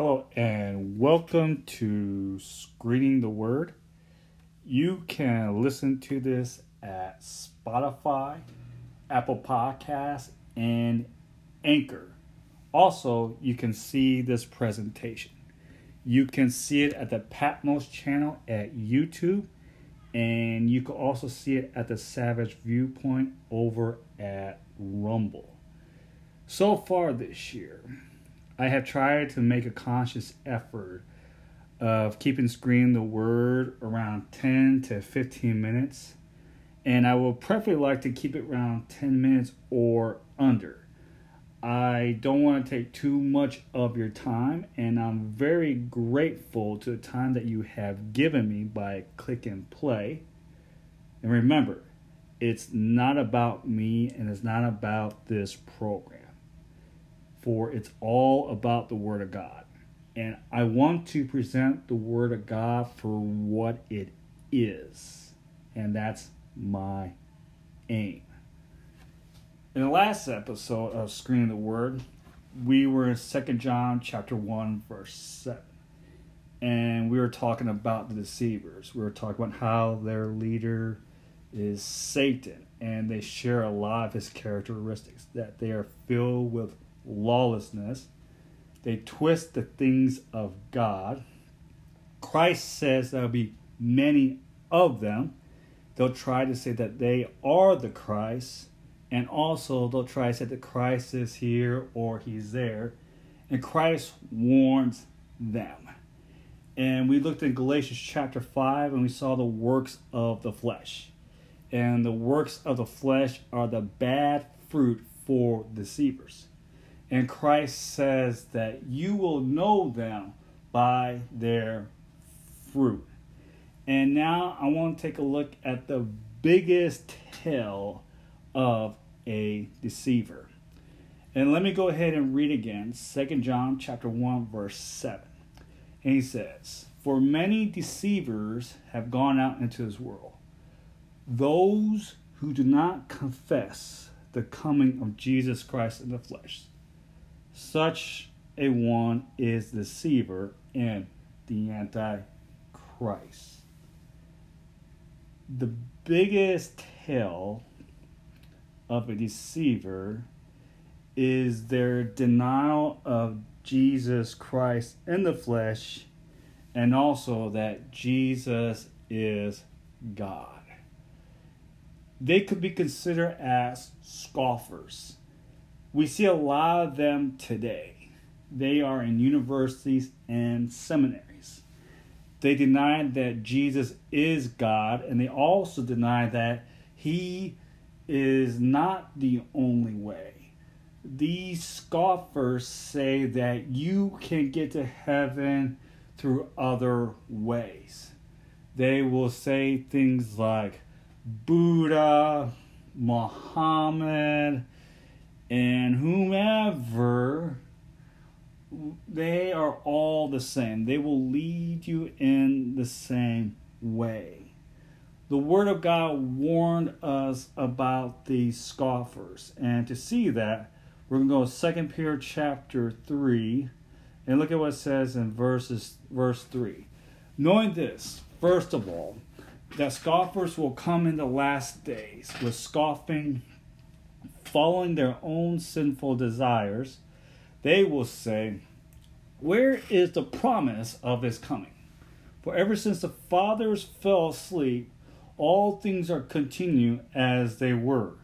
Hello, and welcome to Screening the Word. You can listen to this at Spotify, Apple Podcasts, and Anchor. Also, you can see this presentation. You can see it at the Patmos channel at YouTube, and you can also see it at the Savage Viewpoint over at Rumble. So far this year, I have tried to make a conscious effort of keeping screen the word around 10 to 15 minutes, and I will preferably like to keep it around 10 minutes or under. I don't want to take too much of your time, and I'm very grateful to the time that you have given me by clicking play. And remember, it's not about me and it's not about this program. For it's all about the Word of God. And I want to present the Word of God for what it is. And that's my aim. In the last episode of Screening the Word, we were in 2 John chapter 1, verse 7. And we were talking about the deceivers. We were talking about how their leader is Satan, and they share a lot of his characteristics, that they are filled with lawlessness. They twist the things of God. Christ says there'll be many of them. They'll try to say that they are the Christ and also, they'll try to say that Christ is here or he's there. And Christ warns them. And we looked in Galatians chapter 5 and we saw the works of the flesh. And the works of the flesh are the bad fruit for deceivers. And Christ says that you will know them by their fruit. And now I want to take a look at the biggest tell of a deceiver. And let me go ahead and read again 2 John chapter 1 verse 7. And he says, "For many deceivers have gone out into this world, those who do not confess the coming of Jesus Christ in the flesh. Such a one is the deceiver and the antichrist." The biggest hell of a deceiver is their denial of Jesus Christ in the flesh and also that Jesus is God. They could be considered as scoffers. We see a lot of them today. They are in universities and seminaries. They deny that Jesus is God, and they also deny that He is not the only way. These scoffers say that you can get to heaven through other ways. They will say things like Buddha, Muhammad, and whomever, they are all the same. They will lead you in the same way the Word of God warned us about the scoffers. And to see that, we're going to go to 2 Peter chapter 3 and look at what it says in verses verse 3. Knowing this, first of all, that scoffers will come in the last days with scoffing, following their own sinful desires. They will say, Where is the promise of his coming? For ever since the fathers fell asleep, all things are continue as they were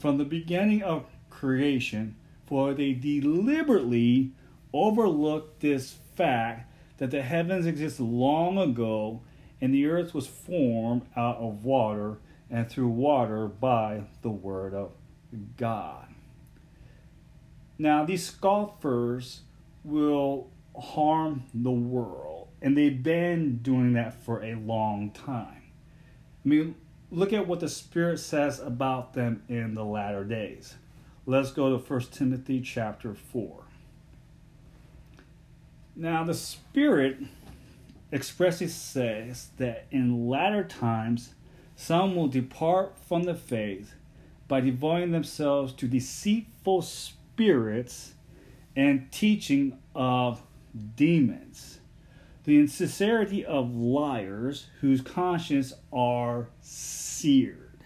from the beginning of creation, for they deliberately overlooked this fact that the heavens existed long ago and the earth was formed out of water and through water by the word of God. Now, these scoffers will harm the world, and they've been doing that for a long time. I mean, look at what the Spirit says about them in the latter days. Let's go to 1 Timothy chapter 4. Now, the Spirit expressly says that in latter times some will depart from the faith by devoting themselves to deceitful spirits and teaching of demons. The insincerity of liars whose conscience are seared.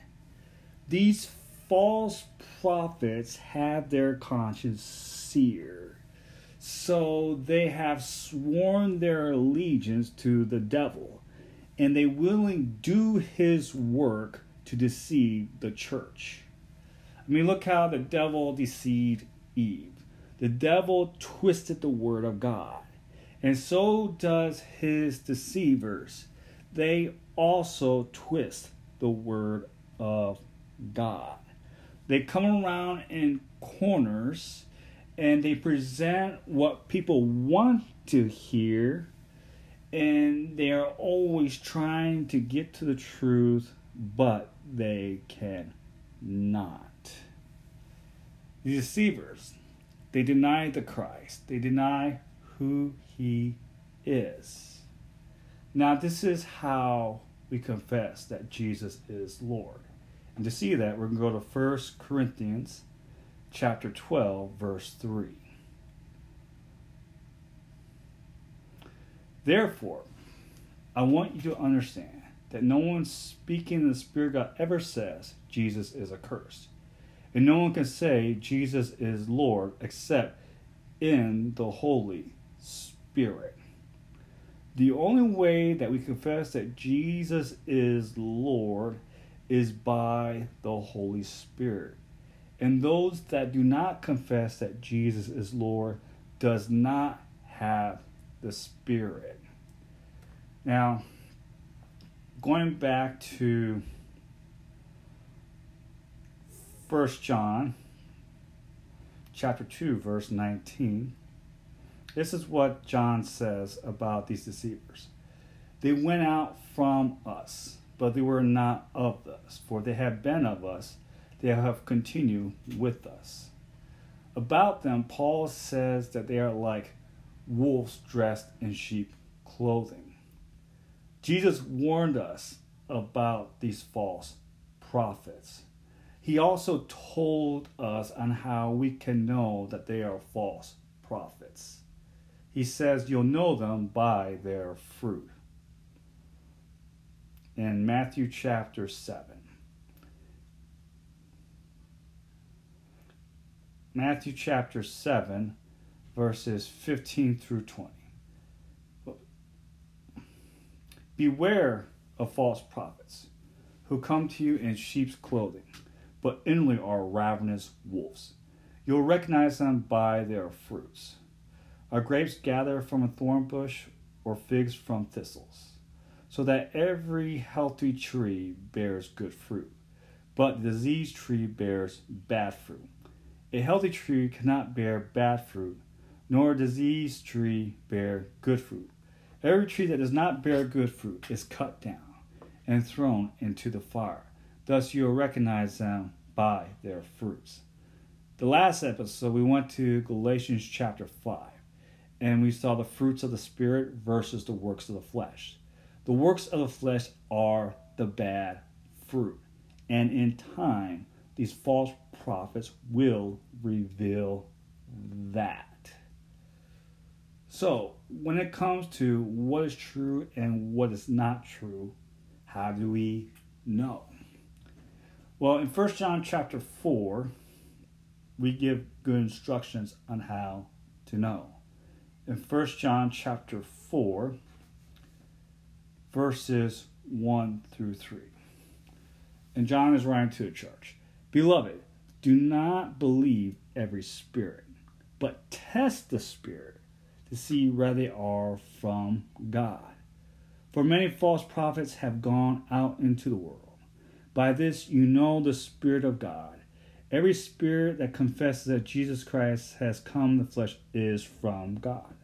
These false prophets have their conscience seared. So they have sworn their allegiance to the devil, and they willingly do his work to deceive the church. I mean, look how the devil deceived Eve. The devil twisted the word of God, and so does his deceivers. They also twist the word of God. They come around in corners and they present what people want to hear, and they are always trying to get to the truth, but they can not. The deceivers, they deny the Christ, they deny who he is. Now, this is how we confess that Jesus is Lord. And to see that, we're going to go to 1 Corinthians chapter 12, verse 3. Therefore, I want you to understand that no one speaking in the Spirit God ever says Jesus is accursed. And no one can say Jesus is Lord except in the Holy Spirit. The only way that we confess that Jesus is Lord is by the Holy Spirit. And those that do not confess that Jesus is Lord does not have the Spirit. Now, going back to First John chapter 2 verse 19 this is what John says about these deceivers. They went out from us but they were not of us for they have been of us they have continued with us. About them Paul says that they are like wolves dressed in sheep clothing Jesus warned us about these false prophets he also told us on how we can know that they are false prophets. He says you'll know them by their fruit. In Matthew chapter 7. Matthew chapter 7, verses 15 through 20. Beware of false prophets who come to you in sheep's clothing but inwardly are ravenous wolves. You'll recognize them by their fruits. Are grapes gathered from a thorn bush, or figs from thistles? So that every healthy tree bears good fruit, but the diseased tree bears bad fruit. A healthy tree cannot bear bad fruit, nor a diseased tree bear good fruit. Every tree that does not bear good fruit is cut down and thrown into the fire. Thus you'll recognize them by their fruits. The last episode, we went to Galatians chapter 5, and we saw the fruits of the Spirit versus the works of the flesh. The works of the flesh are the bad fruit, and in time, these false prophets will reveal that. So, when it comes to what is true and what is not true, how do we know? Well, in 1 John chapter 4, we give good instructions on how to know. In 1 John chapter 4, verses 1 through 3. And John is writing to the church Beloved, do not believe every spirit, but test the spirit to see whether they are from God. For many false prophets have gone out into the world. By this you know the Spirit of God. Every spirit that confesses that Jesus Christ has come in the flesh is from God.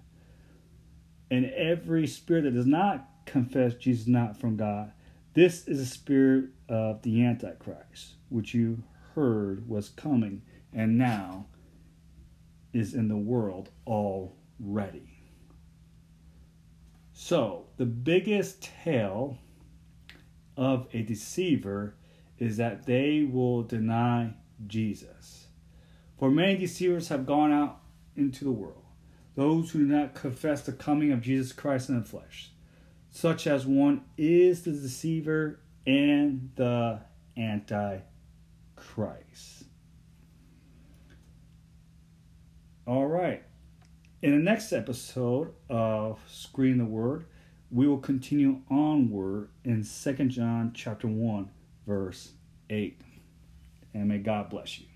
And every spirit that does not confess Jesus is not from God, this is the spirit of the Antichrist, which you heard was coming and now is in the world already. So, the biggest tale of a deceiver is that they will deny Jesus. For many deceivers have gone out into the world. those who do not confess the coming of Jesus Christ in the flesh, such as one is the deceiver and the antichrist. All right. In the next episode of Screen the Word, we will continue onward in 2 John chapter 1 verse 8. And may God bless you.